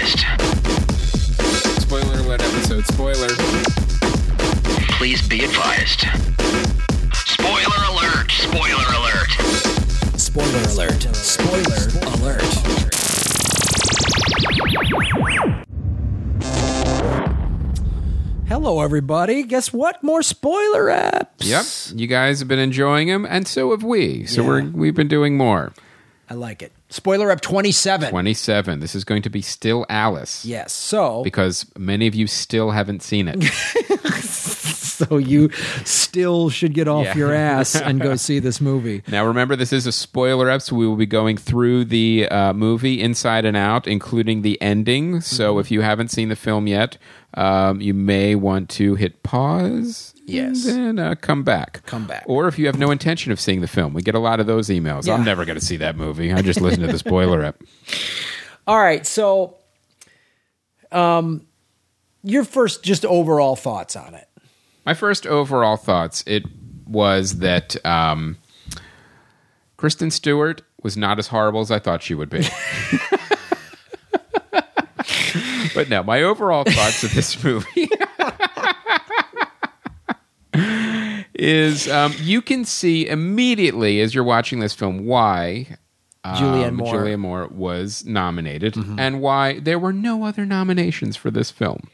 advised. Spoiler alert episode. Spoiler. Please be advised. Spoiler alert! Spoiler alert! Spoiler alert. Spoiler alert. Hello, everybody. Guess what? More spoiler eps. Yep. You guys have been enjoying them, and so have we. So Yeah. we're we've been doing more. I like it. Spoiler Ep 27. Twenty-seven. This is going to be still Alice. Yes. So, Because many of you still haven't seen it. so you still should get off Yeah. your ass and go see this movie. Now, remember, this is a spoiler ep, so we will be going through the uh, movie inside and out, including the ending. So, Mm-hmm. if you haven't seen the film yet, um, you may want to hit pause. Yes. And then uh, come back. Come back. Or if you have no intention of seeing the film, we get a lot of those emails. Yeah. I'm never going to see that movie. I just listen to the spoiler ep. All right. So, um, your first just overall thoughts on it. My first overall thoughts it was that um, Kristen Stewart was not as horrible as I thought she would be. but no, my overall thoughts of this movie is um, you can see immediately as you're watching this film why. Julianne um, Moore. Mm-hmm. Julianne Moore was nominated, and why there were no other nominations for this film.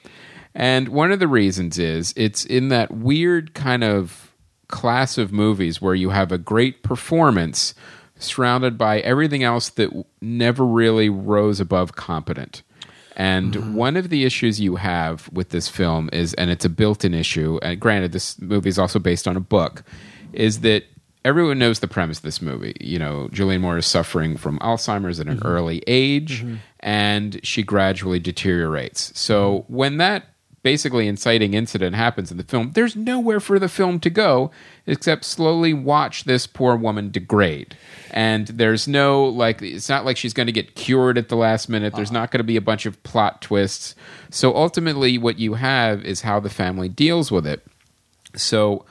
And one of the reasons is it's in that weird kind of class of movies where you have a great performance surrounded by everything else that never really rose above competent. And Mm-hmm. one of the issues you have with this film is, and it's a built in issue, and granted, this movie is also based on a book, is that everyone knows the premise of this movie. You know, Julianne Moore is suffering from Alzheimer's at an mm-hmm. early age, mm-hmm. and she gradually deteriorates. So mm-hmm. when that basically inciting incident happens in the film, there's nowhere for the film to go except slowly watch this poor woman degrade. And there's no, like, it's not like she's going to get cured at the last minute. There's uh-huh. not going to be a bunch of plot twists. So ultimately, what you have is how the family deals with it. So,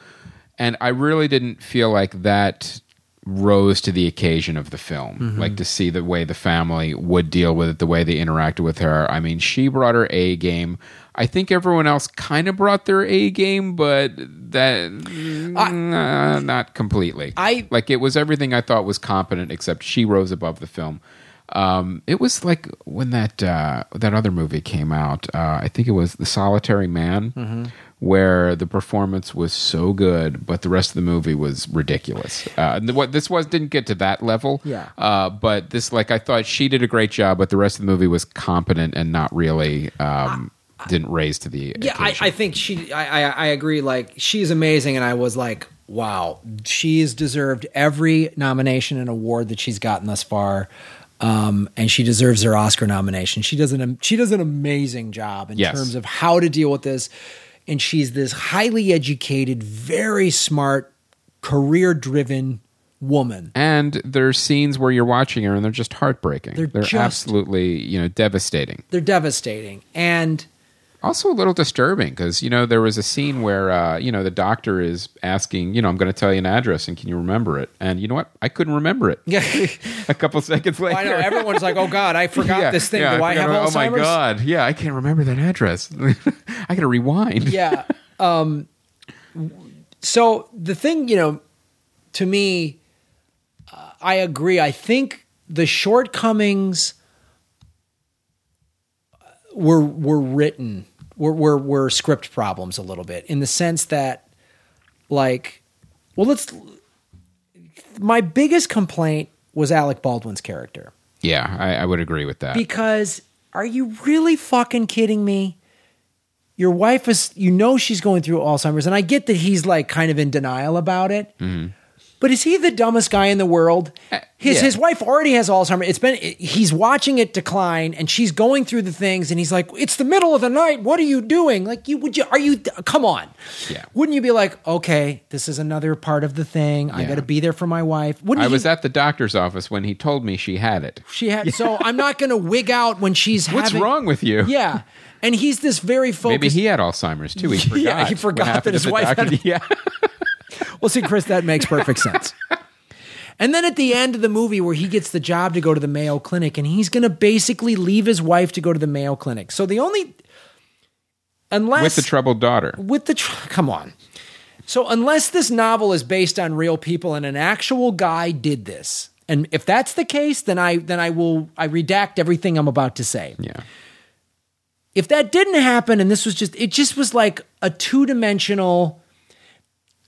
and I really didn't feel like that rose to the occasion of the film. Like to see the way the family would deal with it, the way they interacted with her. I mean, she brought her A game. I think everyone else kind of brought their A game, but that uh, not completely. I- like it was everything I thought was competent, except she rose above the film. Um, it was like when that uh, that other movie came out. Uh, I think it was The Solitary Man, Mm-hmm. Where the performance was so good, but the rest of the movie was ridiculous. Uh, and what this was didn't get to that level. Yeah. Uh, but this, like, I thought she did a great job, but the rest of the movie was competent and not really um, didn't raise to the Yeah, I. I think she. I, I I agree. Like she's amazing, and I was like, wow, she's deserved every nomination and award that she's gotten thus far. Um, and she deserves her Oscar nomination. She does an she does an amazing job in Yes. terms of how to deal with this. And she's this highly educated, very smart, career driven woman. and there's scenes where you're watching her and they're just heartbreaking. They're They're, just- absolutely, you know, devastating. They're devastating. And Also a little disturbing because you know there was a scene where uh, you know the doctor is asking, you know, I'm going to tell you an address and can you remember it? And you know what? I couldn't remember it. yeah, a couple seconds later, I know everyone's like, oh God, I forgot Yeah, this thing. yeah, Do I, have forgot- Alzheimer's? Oh my god! Yeah, I can't remember that address. I got to rewind. yeah. Um, so the thing, you know, to me, uh, I agree. I think the shortcomings were were written were, were were script problems a little bit in the sense that, like, well, let's. My biggest complaint was Alec Baldwin's character Yeah, I, I would agree with that. because are you really fucking kidding me? Your wife is, you know, she's going through Alzheimer's, and I get that he's like kind of in denial about it. Mm-hmm. But is he the dumbest guy in the world? Uh, his yeah. his wife already has Alzheimer's. It's been he's watching it decline, and she's going through the things, and he's like, "It's the middle of the night. What are you doing? Like, you would you are you? Come on, Yeah. Wouldn't you be like, okay, this is another part of the thing. I got to be there for my wife. Wouldn't I you? was at the doctor's office when he told me she had it. she had so I'm not going to wig out when she's What's having, wrong with you? Yeah. And he's this very focused. Maybe he had Alzheimer's too. He forgot. Yeah, he forgot that his wife doctor. had- Yeah. Well, see, Chris, that makes perfect sense. And then at the end of the movie, where he gets the job to go to the Mayo Clinic, and he's going to basically leave his wife to go to the Mayo Clinic. So the only, unless With the troubled daughter. with the tr- come on. So unless this novel is based on real people and an actual guy did this, and if that's the case, then I then I will I redact everything I'm about to say. Yeah. If that didn't happen and this was just it just was like a two-dimensional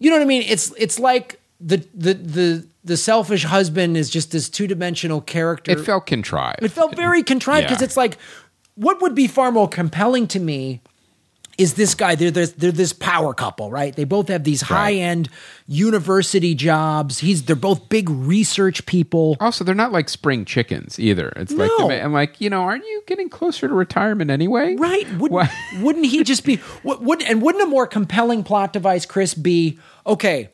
you know what I mean? It's it's like the the the the selfish husband is just this two-dimensional character. It felt contrived. It felt very contrived because Yeah. it's like, what would be far more compelling to me is this guy. They're, they're, they're this power couple, right? They both have these high end university jobs. He's they're both big research people. Also, they're not like spring chickens either. It's like No. I'm like, you know, aren't you getting closer to retirement anyway? Right? Wouldn't, Why- wouldn't he just be? Would, would and wouldn't a more compelling plot device, Chris, be okay?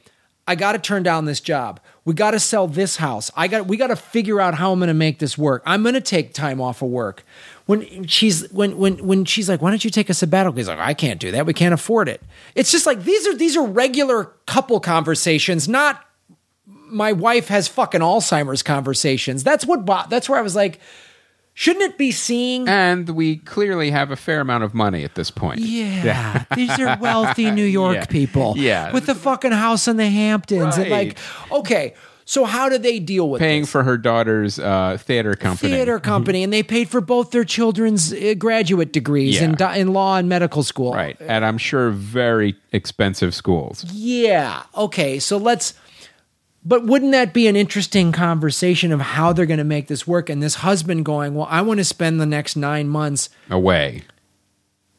I got to turn down this job. We got to sell this house. I got. We got to figure out how I'm going to make this work. I'm going to take time off of work. When she's when when when she's like, why don't you take a sabbatical? He's like, I can't do that. We can't afford it. It's just like these are these are regular couple conversations, not my wife has fucking Alzheimer's conversations. That's what. That's where I was like, shouldn't it be seeing? And we clearly have a fair amount of money at this point. Yeah, these are wealthy New York Yeah. people. Yeah. with the fucking house in the Hamptons, and like, okay, so how do they deal with Paying this? for her daughter's uh, theater company. theater company, and they paid for both their children's uh, graduate degrees in, Yeah. di- in law and medical school. Right. And I'm sure very expensive schools. Yeah. Okay. So let's. But wouldn't that be an interesting conversation of how they're going to make this work? And this husband going, well, I want to spend the next nine months Away.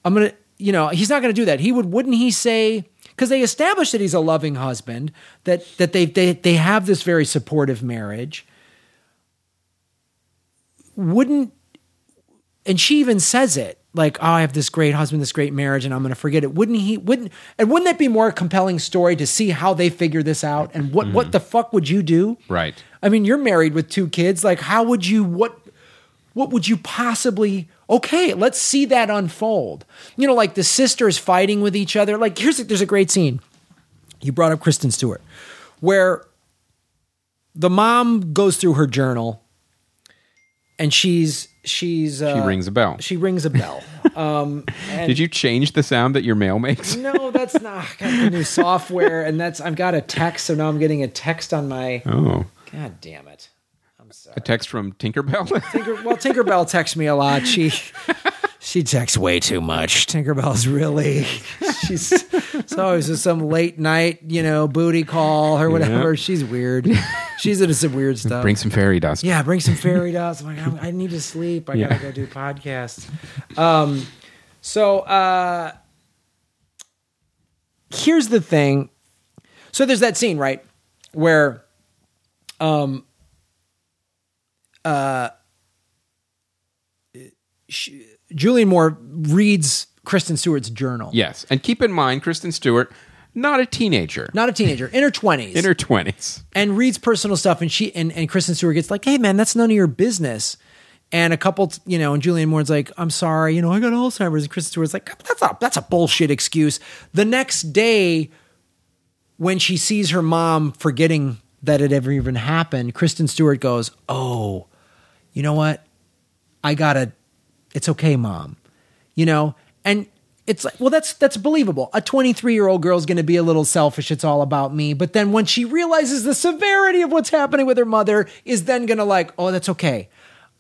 I'm gonna, you know, he's not gonna do that. He would, wouldn't he say? Because they established that he's a loving husband, that that they they they have this very supportive marriage. Wouldn't, and she even says it like, "Oh, I have this great husband, this great marriage, and I'm gonna forget it." Wouldn't he? Wouldn't and wouldn't that be more a compelling story to see how they figure this out and what what mm-hmm. the fuck would you do? Right. I mean, you're married with two kids. Like, how would you what what would you possibly okay, let's see that unfold. You know, like the sisters fighting with each other. Like, here's a, there's a great scene. You brought up Kristen Stewart, where the mom goes through her journal and she's she's uh, She rings a bell. She rings a bell. Um, and Did you change the sound that your mail makes? no, that's not. I got the new software, and that's I've got a text, so now I'm getting a text on my. Oh. God damn it! I'm sorry. A text from Tinkerbell? Tinker, well, Tinkerbell texts me a lot. She she texts way too much. Tinkerbell's really she's it's always just some late night, you know, booty call or whatever. Yeah. She's weird. She's into some weird stuff. Bring some fairy dust. yeah, bring some fairy dust. I'm like, I'm- I need to sleep. I Yeah. gotta go do podcasts. Um, so uh, here's the thing. So there's that scene, right, where um uh she, Julianne Moore reads Kristen Stewart's journal. Yes. And keep in mind, Kristen Stewart, not a teenager. Not a teenager, in her twenties. in her 20s. and reads personal stuff and she and, and Kristen Stewart gets like, hey man, that's none of your business. And a couple, you know, and Julianne Moore's like, I'm sorry, you know, I got Alzheimer's. And Kristen Stewart's like, that's a that's a bullshit excuse. The next day, when she sees her mom forgetting that it ever even happened, Kristen Stewart goes, Oh, you know what? I gotta it's okay, mom. You know, and it's like, well, that's that's believable. A 23 year old girl's going to be a little selfish. It's all about me. But then when she realizes the severity of what's happening with her mother, is then going to like, oh, that's okay.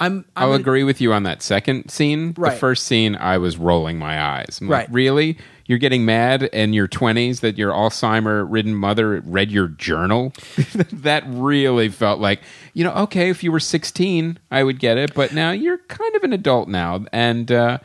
I'm. I'm I'll gonna- agree with you on that second scene. Right. The first scene, I was rolling my eyes. I'm like, Right. really? You're getting mad in your 20s that your Alzheimer ridden mother read your journal? that really felt like, you know, okay, if you were 16, I would get it. But now you're kind of an adult now. And, uh,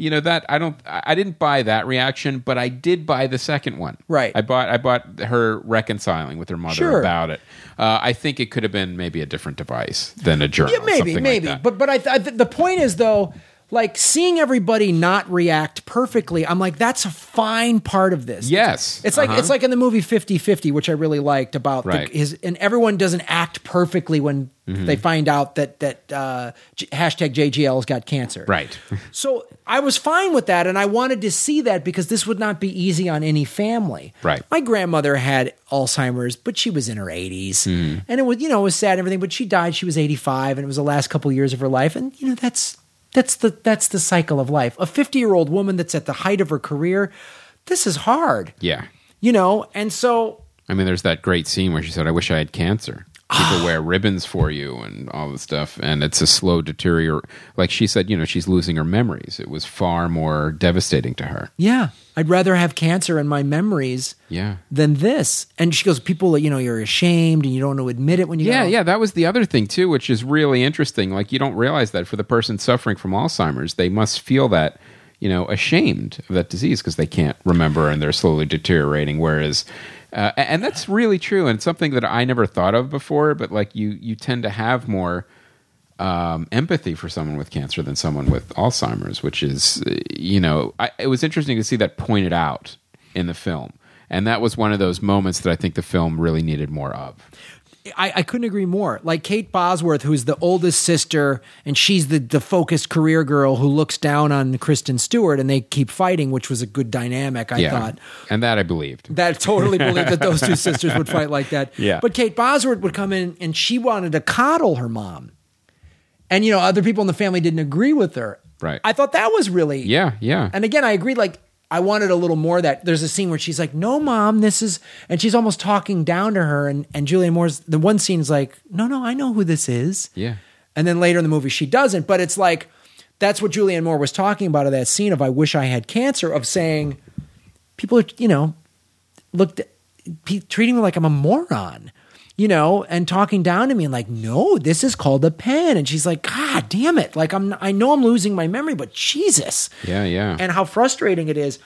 you know that I don't. I didn't buy that reaction, but I did buy the second one. Right. I bought. I bought her reconciling with her mother Sure. about it. Uh, I think it could have been maybe a different device than a journal. Yeah, maybe, like maybe. that. but but I, I the point is though, like seeing everybody not react perfectly i'm like that's a fine part of this Yes. it's like Uh-huh. it's like in the movie 50-50 which i really liked about the- his and everyone doesn't act perfectly when Mm-hmm. they find out that that uh, J- hashtag jgl's got cancer Right. so i was fine with that and i wanted to see that because this would not be easy on any family Right. my grandmother had alzheimer's but she was in her 80s Mm-hmm. and it was you know it was sad and everything but she died she was 85 and it was the last couple years of her life and you know that's that's the that's the cycle of life a 50 year old woman that's at the height of her career this is hard Yeah. you know and so I mean, there's that great scene where she said, "I wish I had cancer." People ah. wear ribbons for you and all this stuff, and it's a slow deterior. Like she said, you know, she's losing her memories. It was far more devastating to her. yeah i'd rather have cancer in my memories Yeah. than this and she goes people you know you're ashamed and you don't want to admit it when you Yeah, go, yeah, that was the other thing too, which is really interesting. Like you don't realize that for the person suffering from Alzheimer's, they must feel that, you know, ashamed of that disease because they can't remember and they're slowly deteriorating. Whereas, uh, and that's really true, and something that I never thought of before. But like you, you tend to have more um, empathy for someone with cancer than someone with Alzheimer's, which is, you know, I, it was interesting to see that pointed out in the film. And that was one of those moments that I think the film really needed more of. I, I couldn't agree more. Like Kate Bosworth, who's the oldest sister, and she's the, the focused career girl who looks down on Kristen Stewart, and they keep fighting, which was a good dynamic, I thought. And that I believed. That totally believed that those two sisters would fight like that. Yeah. But Kate Bosworth would come in and she wanted to coddle her mom. And, you know, other people in the family didn't agree with her. Right. I thought that was really. Yeah, yeah. And again, I agreed. Like, I wanted a little more of that. There's a scene where she's like, "No, mom, this is," and she's almost talking down to her. And and Julianne Moore's the one scene is like, "No, no, I know who this is." Yeah. And then later in the movie, she doesn't. But it's like that's what Julianne Moore was talking about of that scene of "I wish I had cancer," of saying people are, you know, looked treating me like I'm a moron. You know, and talking down to me and like, no, this is called a pen. And she's like, God damn it. Like, I'm, I know I'm losing my memory, but Jesus Yeah, yeah. and how frustrating it is.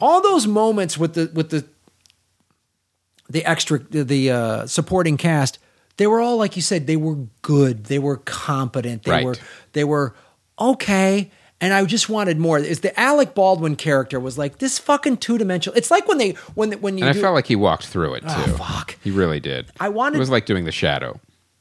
All those moments with the with the the extra the, the uh, supporting cast, they were all like you said, they were good, they were competent, they Right. were they were okay. And I just wanted more. Is the Alec Baldwin character was like this fucking two dimensional? It's like when they when when you and I felt like he walked through it oh, too. Oh, fuck. He really did. I wanted- It was like doing the shadow.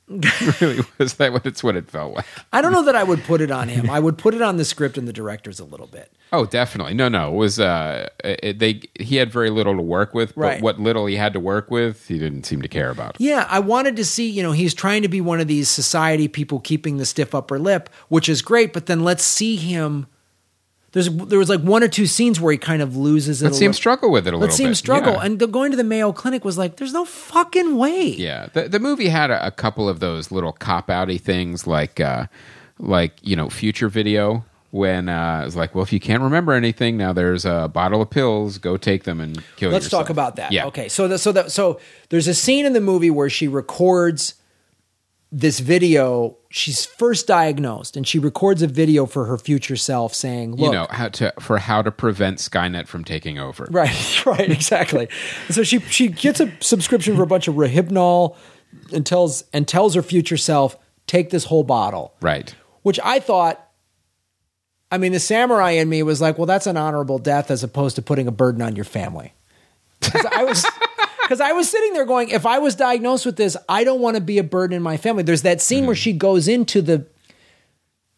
Really was that what it's what it felt like. I don't know that I would put it on him. I would put it on the script and the directors a little bit. Oh, definitely. No, no. It was uh it, they he had very little to work with, but Right. what little he had to work with, he didn't seem to care about. Yeah, I wanted to see, you know, he's trying to be one of these society people keeping the stiff upper lip, which is great, but then let's see him there's there was like one or two scenes where he kind of loses it. Let's see him little- struggle with it a little. Bit. Let's see him bit. struggle. Yeah. And the, going to the Mayo Clinic was like, there's no fucking way. Yeah, the the movie had a, a couple of those little cop outy things, like uh, like you know, future video when uh, it's like, well, if you can't remember anything, now there's a bottle of pills. Go take them and kill yourself. Let's yourself. talk about that. Yeah. Okay. So the, so that so there's a scene in the movie where she records this video. She's first diagnosed, and she records a video for her future self saying, "Look, You know how to for how to prevent Skynet from taking over. Right, right, exactly. So she she gets a subscription for a bunch of Rohypnol and tells and tells her future self, take this whole bottle. Right. Which I thought I mean, the samurai in me was like, well, that's an honorable death as opposed to putting a burden on your family. I was because I was sitting there going, if I was diagnosed with this, I don't want to be a burden in my family. There's that scene where mm-hmm. she goes into the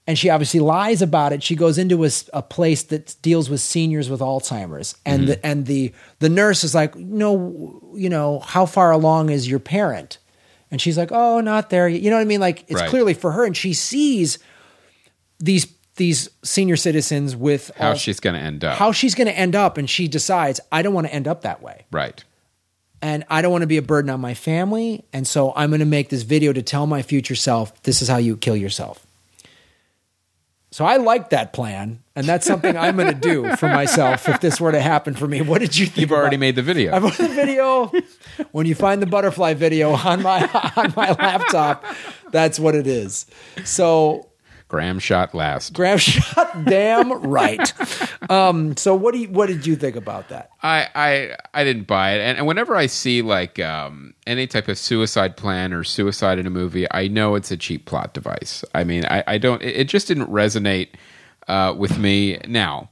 and she obviously lies about it. She goes into a place that deals with seniors with Alzheimer's, and the mm-hmm. and the the nurse is like, no, you know, how far along is your parent? And she's like, oh, not there. You know what I mean? Like it's Right. clearly for her, and she sees these these senior citizens with How Al- she's going to end up. how she's going to end up, and she decides, I don't want to end up that way right. And I don't want to be a burden on my family. And so I'm going to make this video to tell my future self, this is how you kill yourself. So I like that plan, and that's something I'm going to do for myself if this were to happen for me. What did you think? You've already about- made the video. I've made the video. when you find the butterfly video on my on my laptop, that's what it is. So Graham shot last. Graham shot damn right. Um, so what do you what did you think about that? I, I I didn't buy it, and, and whenever I see like um, any type of suicide plan or suicide in a movie, I know it's a cheap plot device. I mean, I, I don't. It, it just didn't resonate uh, with me. Now,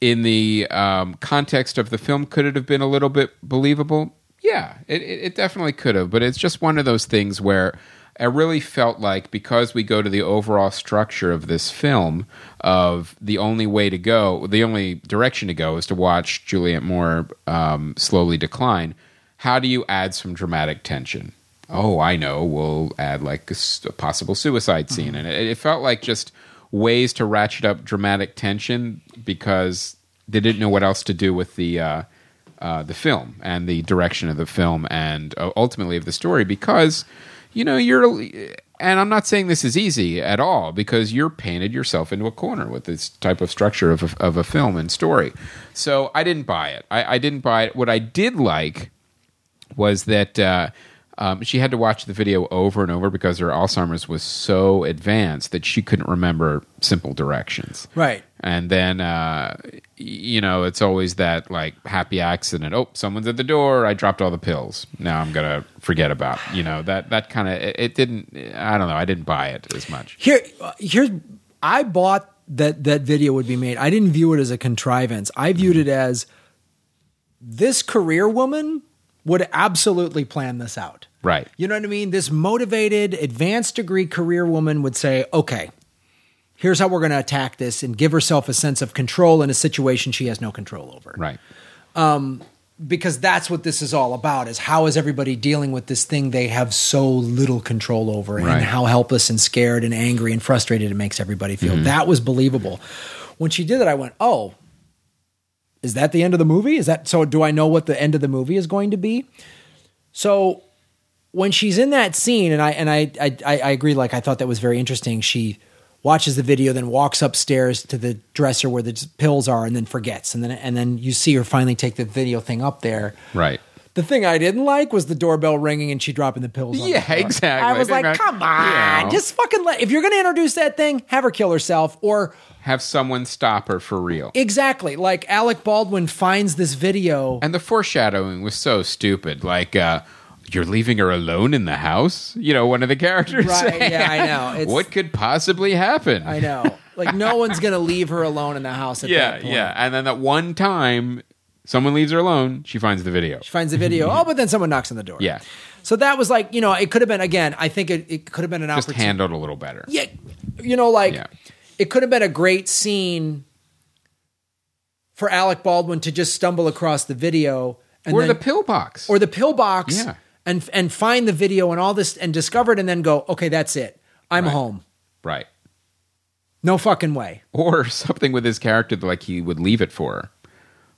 in the um, context of the film, could it have been a little bit believable? Yeah, it, it, it definitely could have. But it's just one of those things where I really felt like because we go to the overall structure of this film, of the only way to go, the only direction to go is to watch Juliet Moore um, slowly decline. How do you add some dramatic tension? Oh, I know. We'll add like a possible suicide scene, and it, it felt like just ways to ratchet up dramatic tension because they didn't know what else to do with the uh, uh, the film and the direction of the film and uh, ultimately of the story because you know you're and I'm not saying this is easy at all because you're painted yourself into a corner with this type of structure of a, of a film and story. So I didn't buy it. I, I didn't buy it. What I did like was that uh, um, she had to watch the video over and over because her Alzheimer's was so advanced that she couldn't remember simple directions. Right. And then, uh, you know, it's always that like happy accident. Oh, someone's at the door. I dropped all the pills. Now I'm gonna forget about. You know that that kind of it, it didn't. I don't know. I didn't buy it as much. Here, here's I bought that that video would be made. I didn't view it as a contrivance. I viewed it as this career woman would absolutely plan this out. Right. You know what I mean? This motivated, advanced degree career woman would say, "Okay, here's how we're going to attack this," and give herself a sense of control in a situation she has no control over. Right. Um, because that's what this is all about is how is everybody dealing with this thing they have so little control over Right. and how helpless and scared and angry and frustrated it makes everybody feel. Mm-hmm. That was believable. When she did it i went oh is that the end of the movie? Is that so do i know what the end of the movie is going to be? So when she's in that scene and i and i, I I agree like i thought that was very interesting she watches the video then walks upstairs to the dresser where the pills are and then forgets and then and then you see her finally take the video thing up there Right. the thing I didn't like was the doorbell ringing and she dropping the pills. on the Yeah, floor. exactly. I was like, think come on, you know. just fucking let. If you're going to introduce that thing, have her kill herself, or Have someone stop her for real. exactly like Alec Baldwin finds this video. And the foreshadowing was so stupid. Like, uh, you're leaving her alone in the house? You know, one of the characters. Right, saying. yeah, I know. It's- what could possibly happen? I know, like no one's going to leave her alone in the house. At yeah, that point. yeah. And then that one time someone leaves her alone, she finds the video. She finds the video. oh, but then someone knocks on the door. Yeah. So that was like, you know, it could have been again. I think it, it could have been an opportunity. Just opportunity. handled a little better. yeah, you know, like Yeah. it could have been a great scene for Alec Baldwin to just stumble across the video and or then, the pillbox. or the pillbox Yeah. And and find the video and all this and discover it and then go, okay, that's it. I'm Right. home. right. No fucking way. Or something with his character that, like he would leave it for her.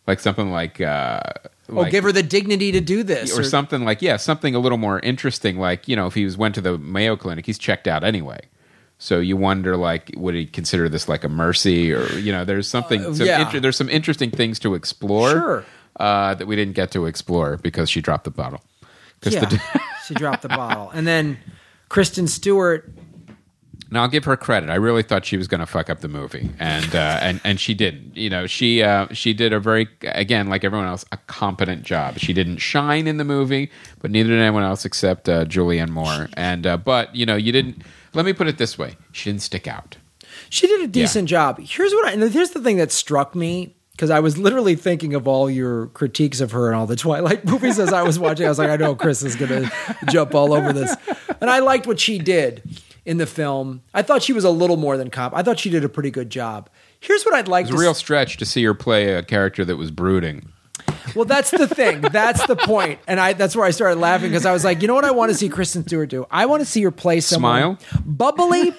Like something like uh oh, like- give her the dignity to do this. or something like yeah, something a little more interesting. Like you know, if he was went to the Mayo Clinic, he's checked out anyway. So you wonder, like, would he consider this like a mercy, or you know, there's something. Uh, some yeah. inter- there's some interesting things to explore. Sure. Uh, that we didn't get to explore because she dropped the bottle. 'Cause yeah, the- she dropped the bottle, and then Kristen Stewart. Now I'll give her credit. I really thought she was going to fuck up the movie, and uh, and and she didn't. You know, she uh, she did a very again like everyone else a competent job. She didn't shine in the movie, but neither did anyone else except uh, Julianne Moore. And uh, but you know, you didn't. Let me put it this way: she didn't stick out. She did a decent job. Here's what I, and here's the thing that struck me because I was literally thinking of all your critiques of her and all the Twilight movies as I was watching. I was like, I know Chris is going to jump all over this, and I liked what she did in the film. I thought she was a little more than cop. I thought she did a pretty good job. Here's what I'd like a real s- stretch to see her play a character that was brooding. Well, that's the thing. That's the point. And I that's where I started laughing because I was like, you know what I want to see Kristen Stewart do? I want to see her play someone Smile? bubbly.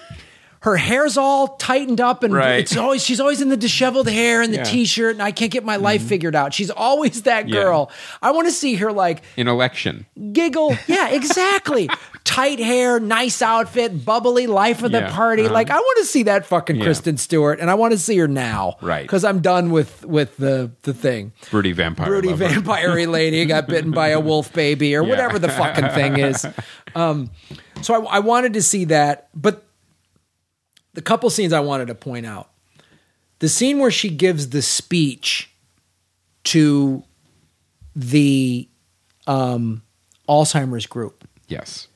Her hair's all tightened up and Right. it's always she's always in the disheveled hair and the Yeah. t-shirt and I can't get my life figured out. She's always that Yeah. girl. I want to see her like In election, giggle. Yeah, exactly. Tight hair, nice outfit, bubbly life of the party. uh-huh. Like I want to see that fucking Yeah. Kristen Stewart and I want to see her now. Right. Because I'm done with with the the thing broody vampire, broody lover. vampire lady got bitten by a wolf baby or Yeah. whatever the fucking thing is. Um, so I, I wanted to see that, but the couple scenes I wanted to point out: the scene where she gives the speech to the um, Alzheimer's group, Yes,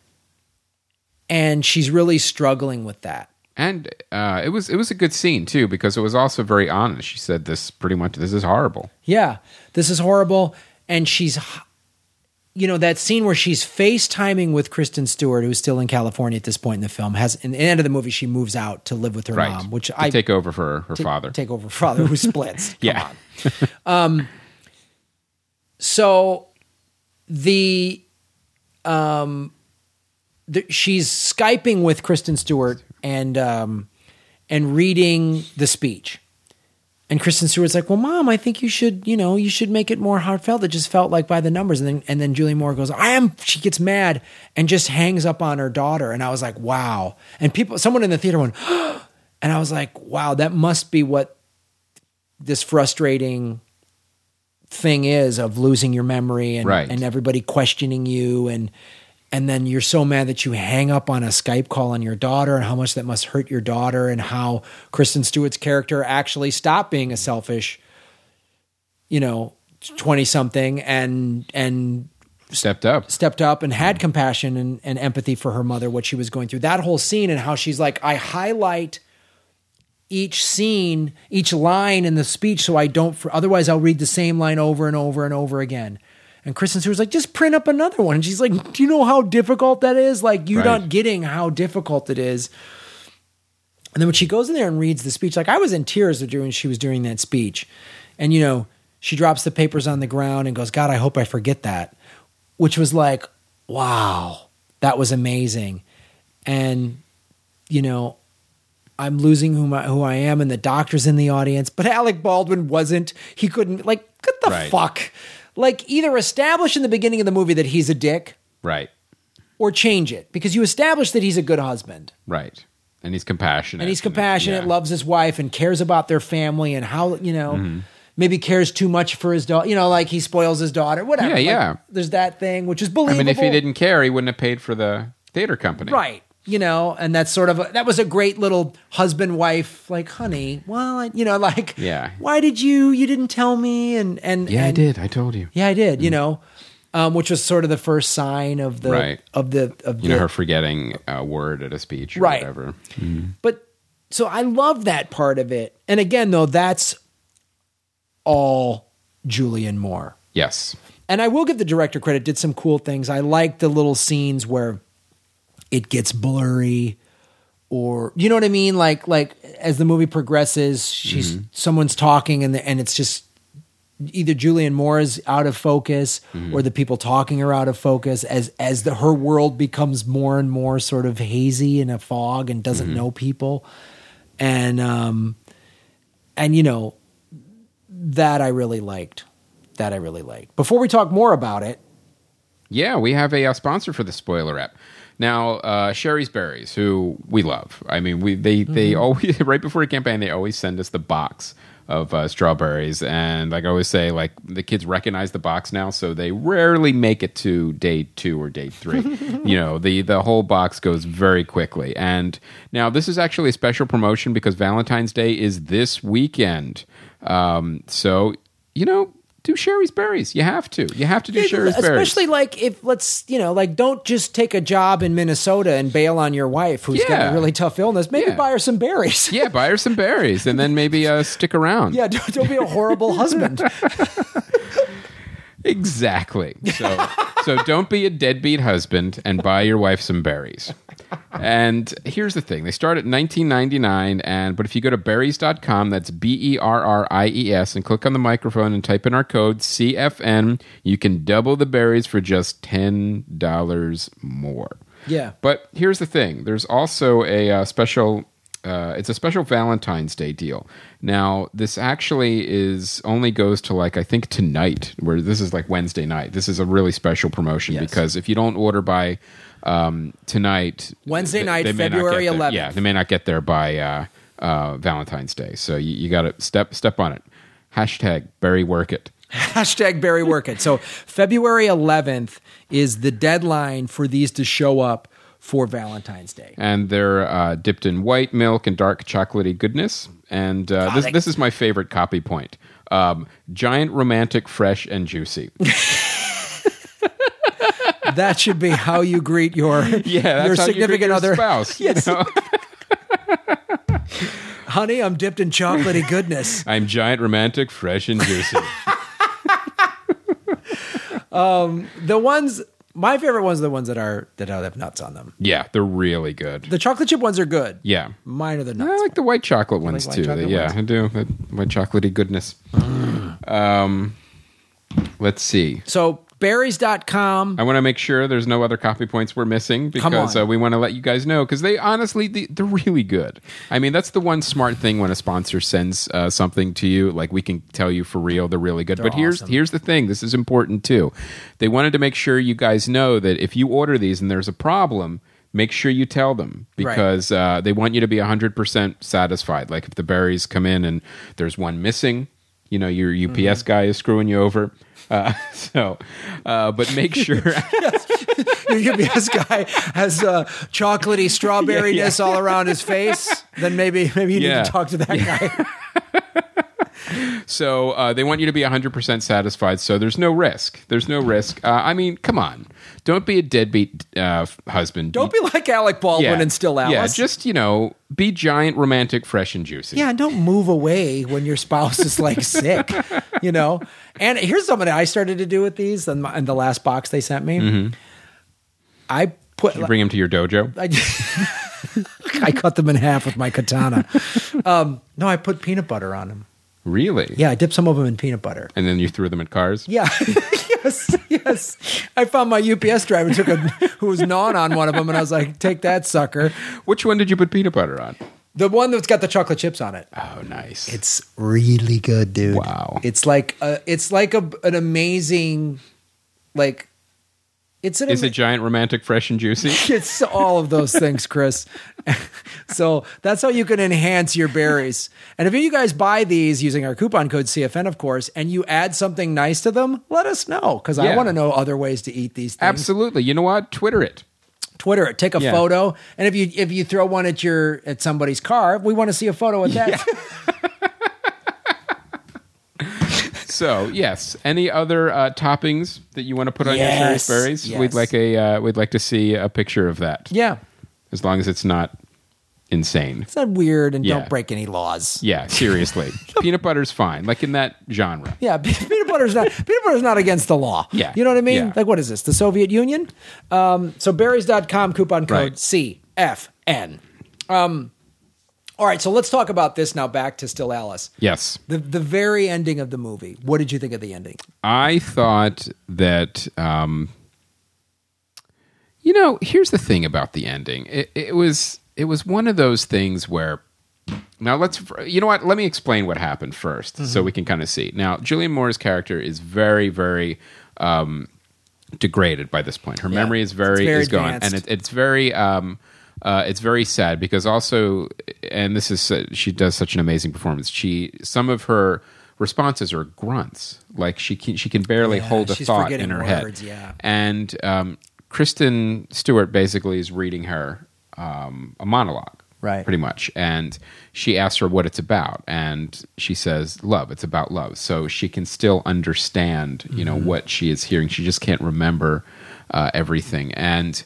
and she's really struggling with that. and uh, it was it was a good scene too because it was also very honest. She said this pretty much this is horrible. Yeah, this is horrible. And she's, you know, that scene where she's FaceTiming with Kristen Stewart, who's still in California at this point in the film, has in the end of the movie, she moves out to live with her Right. mom, which To I take over for her ta- father. take over father who splits. Yeah. Um, so the um the, she's skyping with Kristen Stewart and um and reading the speech. And Kristen Stewart's like, "Well, mom, I think you should, you know, you should make it more heartfelt. It just felt like by the numbers." And then and then Julie Moore goes, "I am." She gets mad and just hangs up on her daughter. And I was like, "Wow!" And people, someone in the theater went, and I was like, "Wow, that must be what this frustrating thing is of losing your memory and Right. and everybody questioning you and." And then you're so mad that you hang up on a Skype call on your daughter, and how much that must hurt your daughter, and how Kristen Stewart's character actually stopped being a selfish, you know, twenty something, and and Stepped up. stepped up and had compassion and, and empathy for her mother, what she was going through. That whole scene and how she's like, I highlight each scene, each line in the speech so I don't, for, otherwise I'll read the same line over and over and over again. And Kristen Stewart's like, just print up another one. And she's like, do you know how difficult that is? Like, you're Right. not getting how difficult it is. And then when she goes in there and reads the speech, like I was in tears during she was doing that speech. And you know, she drops the papers on the ground and goes, God, I hope I forget that. Which was like, wow, that was amazing. And, you know, I'm losing who I, who I am, and the doctor's in the audience, but Alec Baldwin wasn't. He couldn't, like, what the Right. fuck? Like, either establish in the beginning of the movie that he's a dick Right. or change it because you establish that he's a good husband Right. And he's compassionate. and he's compassionate, yeah. loves his wife, and cares about their family and how you know Mm-hmm. maybe cares too much for his daughter. You know, like he spoils his daughter. Whatever. Yeah, Like, yeah. There's that thing which is believable. I believable. mean, if he didn't care, he wouldn't have paid for the theater company. right? You know, and that's sort of a, that was a great little husband wife like, honey, well, I, you know, like, Yeah. why did you you didn't tell me? And and Yeah, I did. I told you. Yeah, I did. You know. Um, which was sort of the first sign of the Mm. Right. of the of You the know, her forgetting a word at a speech or Right. whatever. But so I love that part of it. And again, though, that's all Julianne Moore. Yes. And I will give the director credit, did some cool things. I like the little scenes where it gets blurry or you know what I mean? Like like as the movie progresses, she's someone's talking and the, and it's just either Julianne Moore is out of focus or the people talking are out of focus as as the her world becomes more and more sort of hazy in a fog and doesn't know people. And um and you know that I really liked. That I really liked. Before we talk more about it, Yeah, we have a, uh sponsor for the spoiler ep. Now, uh, Shari's Berries, who we love. I mean, we they they always right before a campaign they always send us the box of uh, strawberries, and like I always say, like the kids recognize the box now, so they rarely make it to day two or day three. you know, the the whole box goes very quickly. And now this is actually a special promotion because Valentine's Day is this weekend. Um, so you know. Do Shari's berries. You have to. You have to do Shari's berries. especially like if let's you know like don't just take a job in Minnesota and bail on your wife who's got a really tough illness. Maybe Yeah. buy her some berries. Yeah, buy her some berries and then maybe uh, stick around. Yeah, don't, don't be a horrible husband. Exactly. So so don't be a deadbeat husband and buy your wife some berries. And here's the thing. They start at 19.99 and but if you go to berries.com, that's B E R R I E S and click on the microphone and type in our code CFN, you can double the berries for just $10 more. Yeah. But here's the thing: there's also a uh, special. Uh, it's a special Valentine's Day deal. Now, this actually is only goes to like I think tonight, where this is like Wednesday night. This is a really special promotion Yes. because if you don't order by um, tonight, Wednesday th- night, February there- 11th. Yeah, they may not get there by uh, uh, Valentine's Day. So you, you got to step step on it. Hashtag Barry Work It. Hashtag Barry Work It. So February 11th is the deadline for these to show up for Valentine's Day. and they're uh, dipped in white milk and dark chocolately goodness. And uh, this this is my favorite copy point: um, giant, romantic, fresh, and juicy. That should be how you greet your Yeah, that's your how you greet significant your other spouse. you Yes. know? Honey, I'm dipped in chocolatey goodness. I'm giant, romantic, fresh, and juicy. The ones, my favorite ones are the ones that are that have nuts on them. yeah, they're really good. The chocolate chip ones are good. Yeah. Mine are the nuts. I like the white chocolate ones white too. chocolate yeah, ones? I do. The white chocolatey goodness. Um, let's see. So berries.com. I want to make sure there's no other copy points we're missing because uh, we want to let you guys know because they honestly they, they're really good. I mean, that's the one smart thing when a sponsor sends uh, something to you, like we can tell you for real they're really good. but here's awesome. here's the thing. This is important too. They wanted to make sure you guys know that if you order these and there's a problem. Make sure you tell them Right. because uh, they want you to be 100% satisfied. Like if the berries come in and there's one missing, you know, your UPS Mm-hmm. guy is screwing you over. Uh, so, uh, but make sure. Your UPS guy has uh, chocolatey strawberryness all around his face. Then maybe maybe you need to talk to that guy. So uh, they want you to be 100% satisfied. So there's no risk. There's no risk. Uh, I mean, come on. Don't be a deadbeat uh, husband. Don't be like Alec Baldwin and still Alice. Yeah, just, you know, be giant, romantic, fresh, and juicy. Yeah, don't move away when your spouse is like sick, you know. And here's something I started to do with these in the last box they sent me. I put You bring him to your dojo. I, I cut them in half with my katana. Um, no, I put peanut butter on them. Really? Yeah, I dipped some of them in peanut butter. And then you threw them at cars? Yeah, yes, yes. I found my UPS driver took a who was gnawing on one of them, and I was like, "Take that, sucker!" Which one did you put peanut butter on? The one that's got the chocolate chips on it. Oh, nice. It's really good, dude. Wow. It's like a, it's like a, an amazing, like, it's an. Is ama- it giant, romantic, fresh, and juicy? It's all of those things, Chris. so that's how you can enhance your berries. And if you guys buy these using our coupon code CFN, of course, and you add something nice to them, let us know because I Yeah. want to know other ways to eat these things. Absolutely. You know what? Twitter it. Twitter it, take a Yeah. photo, and if you if you throw one at your at somebody's car, we want to see a photo of that. So yes, any other uh, toppings that you want to put on Yes, your cherries berries? yes. We'd like a uh, we'd like to see a picture of that. yeah, as long as it's not insane. it's not weird, and Yeah. don't break any laws. Yeah, seriously, peanut butter's fine, like in that genre. Yeah, peanut butter's not peanut butter's not against the law. Yeah. You know what I mean? Yeah. Like what is this? The Soviet Union? Um, so berries.com coupon code Right. CFN. Um all right, so let's talk about this now back to Still Alice. Yes, The the very ending of the movie. What did you think of the ending? I thought that. Um, you know, here's the thing about the ending. It, it was it was one of those things where. Now let's. You know what? Let me explain what happened 1st so we can kind of see. Now, Julianne Moore's character is very, very um, degraded by this point. Her memory is very, very is gone, and it, it's very. Um, uh, it's very sad because also, and this is uh, she does such an amazing performance. She some of her responses are grunts, like she can she can barely Yeah, hold a thought in her words, head. yeah. and um, Kristen Stewart basically is reading her um, a monologue, Right. Pretty much, and she asks her what it's about, and she says love. It's about love, so she can still understand, you Mm-hmm. know, what she is hearing. She just can't remember uh, everything, and.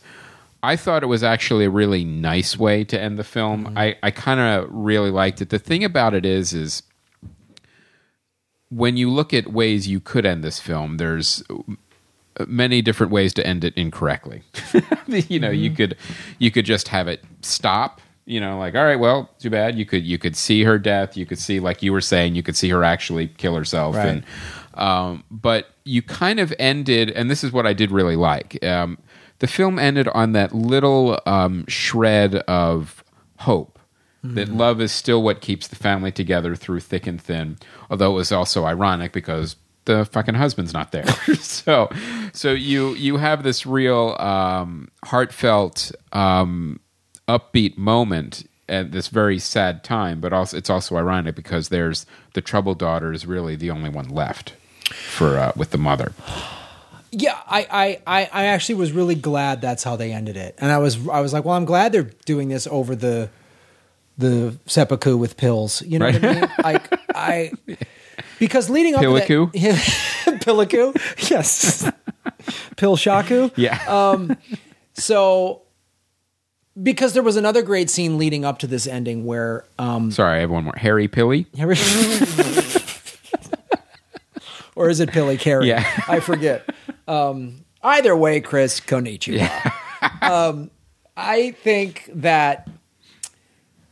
I thought it was actually a really nice way to end the film. Mm-hmm. I, I kind of really liked it. The thing about it is, is when you look at ways you could end this film, there's many different ways to end it incorrectly. you know, you could you could just have it stop. You know, like all right, well, too bad. You could you could see her death. You could see, like you were saying, you could see her actually kill herself. Right. And um, but you kind of ended, and this is what I did really like. Um, the film ended on that little um, shred of hope that love is still what keeps the family together through thick and thin. Although it was also ironic because the fucking husband's not there. so, so you you have this real um, heartfelt, um, upbeat moment at this very sad time. But also, it's also ironic because there's the troubled daughter is really the only one left for uh, with the mother. Yeah, I, I, I, I actually was really glad that's how they ended it, and I was I was like, well, I'm glad they're doing this over the the seppuku with pills. You know what I mean? Like I because leading up to that, Pilliku, yes, Pill Shaku. Yeah. So because there was another great scene leading up to this ending where um Sorry, I have one more. Harry Pilly. or is it Pilly Carey? Yeah. I forget. Um, either way, Chris Konichiwa. um, I think that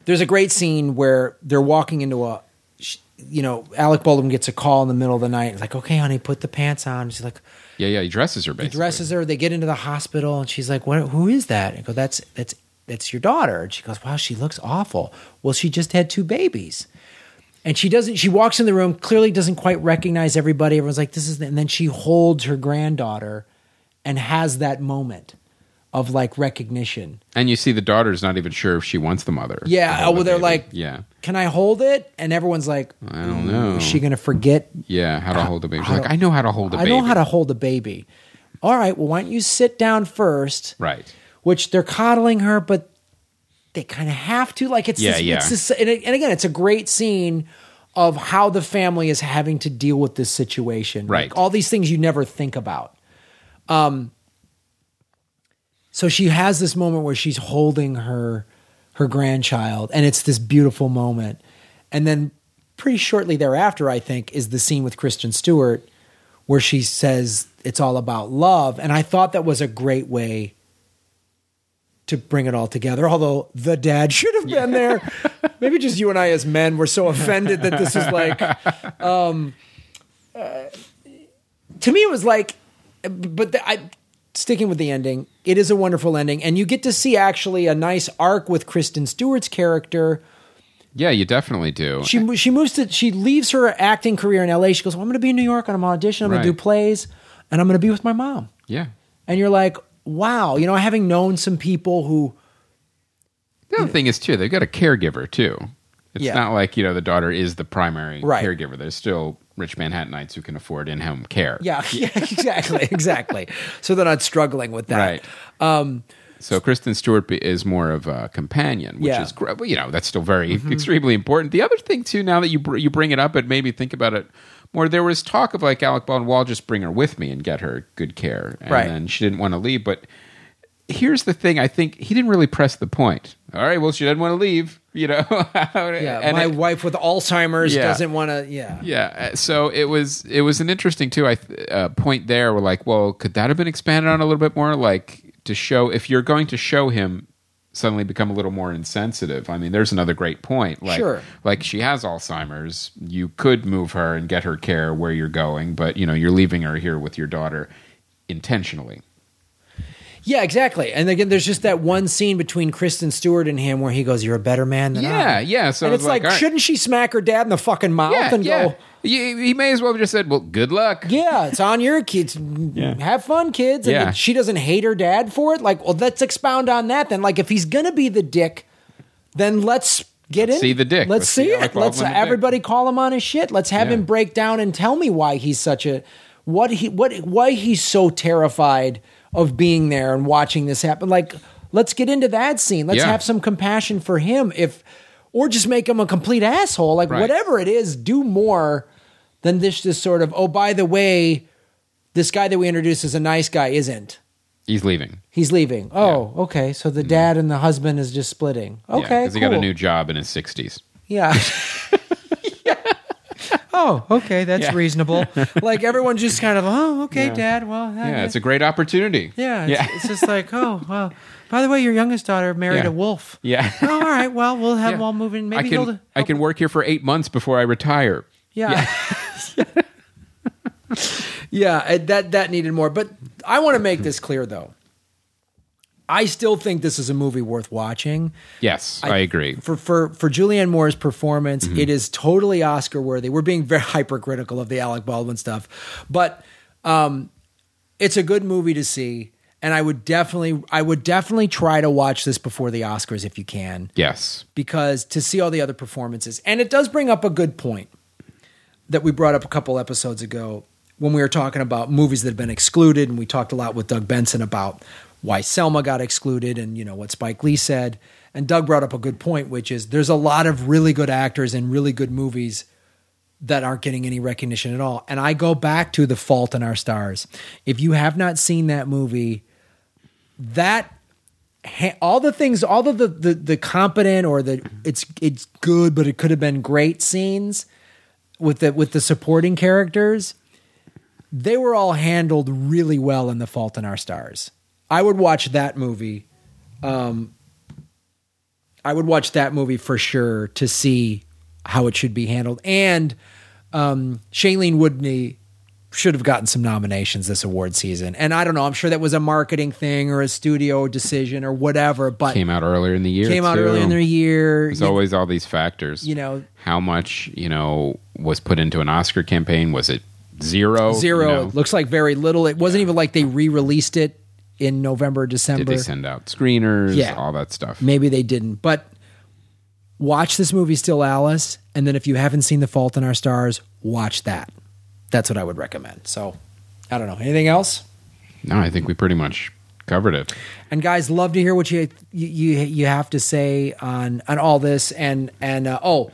there's a great scene where they're walking into a, you know, Alec Baldwin gets a call in the middle of the night. It's like, okay, honey, put the pants on. She's like, Yeah, yeah. He dresses her Basically. he dresses her. They get into the hospital, and she's like, "What? Who is that?" And I go, "That's that's that's your daughter." And she goes, "Wow, she looks awful." Well, she just had two babies, and she doesn't. She walks in the room, clearly doesn't quite recognize everybody. Everyone's like, "This is," the, and then she holds her granddaughter, and has that moment of like recognition. And you see the daughter's not even sure if she wants the mother. Yeah, oh, well, the they're baby. like- yeah, Can I hold it? And everyone's like, I don't mm, know. "Is she going to forget yeah, how to hold a baby. She's like, I know how to hold a I baby. I know how to hold a baby." All right, well, why don't you sit down first? Right. which they're coddling her, but they kind of have to. Like it's Yeah, this, yeah. It's this, and, it- and again, it's a great scene of how the family is having to deal with this situation. Right. Like, all these things you never think about. Um. So she has this moment where she's holding her her grandchild, and it's this beautiful moment. And then, pretty shortly thereafter, I think, is the scene with Kristen Stewart where she says it's all about love. And I thought that was a great way to bring it all together. Although the dad should have been there. Maybe just you and I as men were so offended that this is like, um, uh, to me, it was like, but the, I, sticking with the ending, it is a wonderful ending. And you get to see actually a nice arc with Kristen Stewart's character. Yeah, you definitely do. She she moves to she leaves her acting career in L.A. She goes, well, "I'm going to be in New York and I'm on audition. I'm going to do plays, and I'm going to be with my mom." yeah. And you're like, "Wow!" You know, having known some people who, The other thing is too, they've got a caregiver too. It's Yeah. not like you know the daughter is the primary Right. caregiver. There's still rich Manhattanites who can afford in-home care. yeah, yeah, exactly, exactly. So they're not struggling with that. Right. Um, so Kristen Stewart is more of a companion, which Yeah. Mm-hmm. is great. Well, you know, that's still very extremely important. The other thing too, now that you br- you bring it up, it made me think about it more. There was talk of like Alec Baldwin, well, I'll just bring her with me and get her good care, and Right. then she didn't want to leave. But here's the thing: I think he didn't really press the point. All right, well, she didn't want to leave, you know. Yeah, And my it- wife with Alzheimer's Yeah. doesn't want to. Yeah, yeah, uh, so it was it was an interesting too. I th- uh, point there. We're like, well, could that have been expanded on a little bit more? Like to show if you're going to show him suddenly become a little more insensitive. I mean, there's another great point. Like, Sure. like she has Alzheimer's. You could move her and get her care where you're going, but you know you're leaving her here with your daughter intentionally. yeah, exactly. And again, there's just that one scene between Kristen Stewart and him where he goes, "You're a better man than I." Yeah, yeah. So and it's like, all right. shouldn't she smack her dad in the fucking mouth yeah, and yeah. go? He, he may as well have just said, "Well, good luck." Yeah, it's on your kids. Have fun, kids. And Yeah. then she doesn't hate her dad for it. Like, well, let's expound on that then. Like, if he's gonna be the dick, then let's get in. see the dick. Let's, Let's see, see Alec it. Let's Baldwin the dick. everybody call him on his shit. Let's have Yeah. him break down and tell me why he's such a what he what why he's so terrified of being there and watching this happen. Like, let's get into that scene. Let's Yeah. have some compassion for him. If or just make him a complete asshole. Like Right. whatever it is, do more than this this sort of oh by the way, this guy that we introduced as a nice guy isn't. He's leaving. He's leaving. Oh, okay. So the dad and the husband is just splitting. Okay, because he got a new job in his sixties. Yeah. yeah. Oh, okay, that's Yeah. reasonable. like everyone just kind of, oh, okay, Yeah. dad. Well, Yeah, it's a great opportunity. yeah, it's, yeah, it's just like, oh, well. By the way, your youngest daughter married Yeah. a wolf. yeah. Oh, all right. Well, we'll have Yeah. them all moving. I Maybe can he'll. I can work here for eight months before I retire. Yeah. yeah, and that that needed more. But I want to make this clear though. I still think this is a movie worth watching. Yes, I, agree. For for for Julianne Moore's performance, Mm-hmm. it is totally Oscar worthy. We're being very hypercritical of the Alec Baldwin stuff, but um, it's a good movie to see. And I would definitely, I would definitely try to watch this before the Oscars if you can Yes, because to see all the other performances. And it does bring up a good point that we brought up a couple episodes ago when we were talking about movies that have been excluded. And we talked a lot with Doug Benson about why Selma got excluded and, you know, what Spike Lee said. And Doug brought up a good point, which is there's a lot of really good actors and really good movies that aren't getting any recognition at all. And I go back to The Fault in Our Stars. If you have not seen that movie, that all the things, all of the, the the competent or the it's it's good, but it could have been great scenes with the with the supporting characters. They were all handled really well in The Fault in Our Stars. I would watch that movie. Um, I would watch that movie for sure to see how it should be handled. And um, Shailene Woodley should have gotten some nominations this award season. And I don't know, I'm sure that was a marketing thing or a studio decision or whatever, but Came out earlier in the year. came out too. early in the year. There's You- always all these factors. you know, how much you know was put into an Oscar campaign? Was it zero? zero. You know? Looks like very little. It wasn't even like they re-released it in November, December. Did they send out screeners? Yeah. all that stuff. Maybe they didn't, but watch this movie, Still Alice, and then if you haven't seen The Fault in Our Stars, watch that. That's what I would recommend. So, I don't know. Anything else? No, I think we pretty much covered it. And guys, love to hear what you you you, have to say on on all this. And and uh, oh,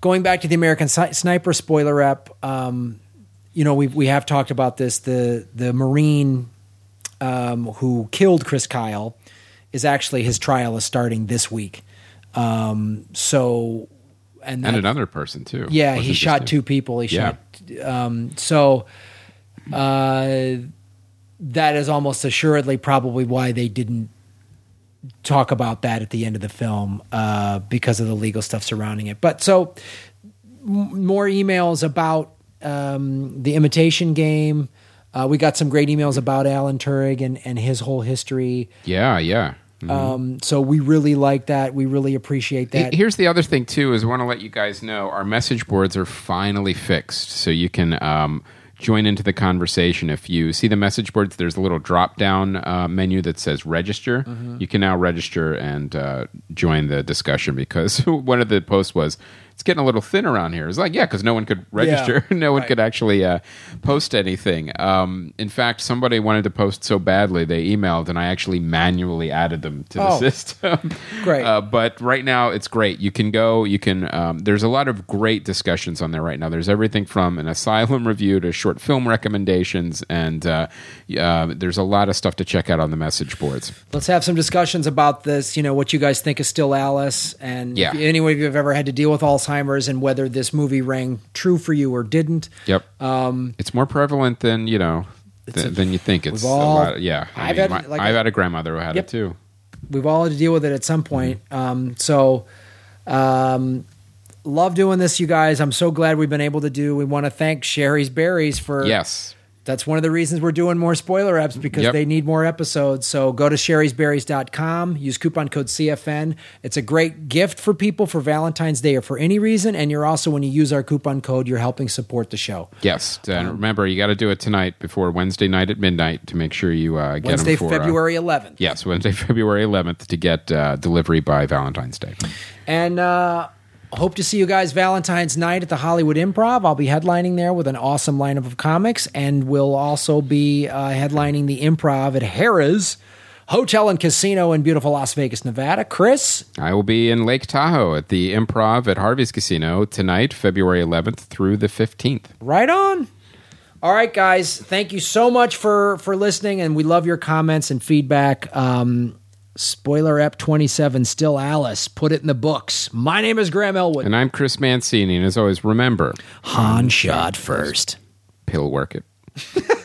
going back to the American Sniper spoiler ep, um, you know we we have talked about this. The the Marine um, who killed Chris Kyle is actually his trial is starting this week. Um, so and And another person too. yeah, he shot two people. He Yeah. shot. Um, so uh, that is almost assuredly probably why they didn't talk about that at the end of the film uh, because of the legal stuff surrounding it. But so m- more emails about um, the imitation game. Uh, we got some great emails about Alan Turing and, and his whole history. Yeah, yeah. Um, so we really like that. We really appreciate that. Here's the other thing too: is I want to let you guys know our message boards are finally fixed, so you can um, join into the conversation. If you see the message boards, there's a little drop down uh, menu that says register. Mm-hmm. You can now register and uh, join the discussion because one of the posts was. It's getting a little thin around here. It's like, yeah, because no one could register. no one right. could actually uh, post anything. Um, in fact, somebody wanted to post so badly, they emailed, and I actually manually added them to the Oh. system. Great. Uh, but right now it's great. You can go. You can. Um, there's a lot of great discussions on there right now. There's everything from an asylum review to short film recommendations, and uh, uh, there's a lot of stuff to check out on the message boards. let's have some discussions about this. You know what you guys think is still Alice, and Yeah. if any of you have ever had to deal with Alzheimer's, and whether this movie rang true for you or didn't. Yep. Um, it's more prevalent than you know th- a- than you think. It's all- a lot. Yeah. I I've mean, had, my- like, I've a- had a grandmother who had Yep. it too. We've all had to deal with it at some point. Um, so, um, love doing this, you guys. I'm so glad we've been able to do. We want to thank Shari's Berries for Yes. That's one of the reasons we're doing more spoiler eps because Yep. they need more episodes. So go to sharisberries.com, use coupon code CFN. It's a great gift for people for Valentine's Day or for any reason. And you're also, when you use our coupon code, you're helping support the show. Yes. And Um, remember, you got to do it tonight before Wednesday night at midnight to make sure you uh, get Wednesday, them for uh, February 11th. Yes, Wednesday, February 11th to get uh, delivery by Valentine's Day. And uh, hope to see you guys Valentine's night at the Hollywood Improv. I'll be headlining there with an awesome lineup of comics, and we'll also be uh, headlining the Improv at Harrah's Hotel and Casino in beautiful Las Vegas, Nevada. Chris, I will be in Lake Tahoe at the Improv at Harvey's Casino tonight, February 11th through the 15th. right on. All right, guys. Thank you so much for for listening, and we love your comments and feedback. Um, spoiler Ep twenty seven, still Alice. Put it in the books. My name is Graham Elwood. And I'm Chris Mancini, and as always, remember, Han shot first. pill work it.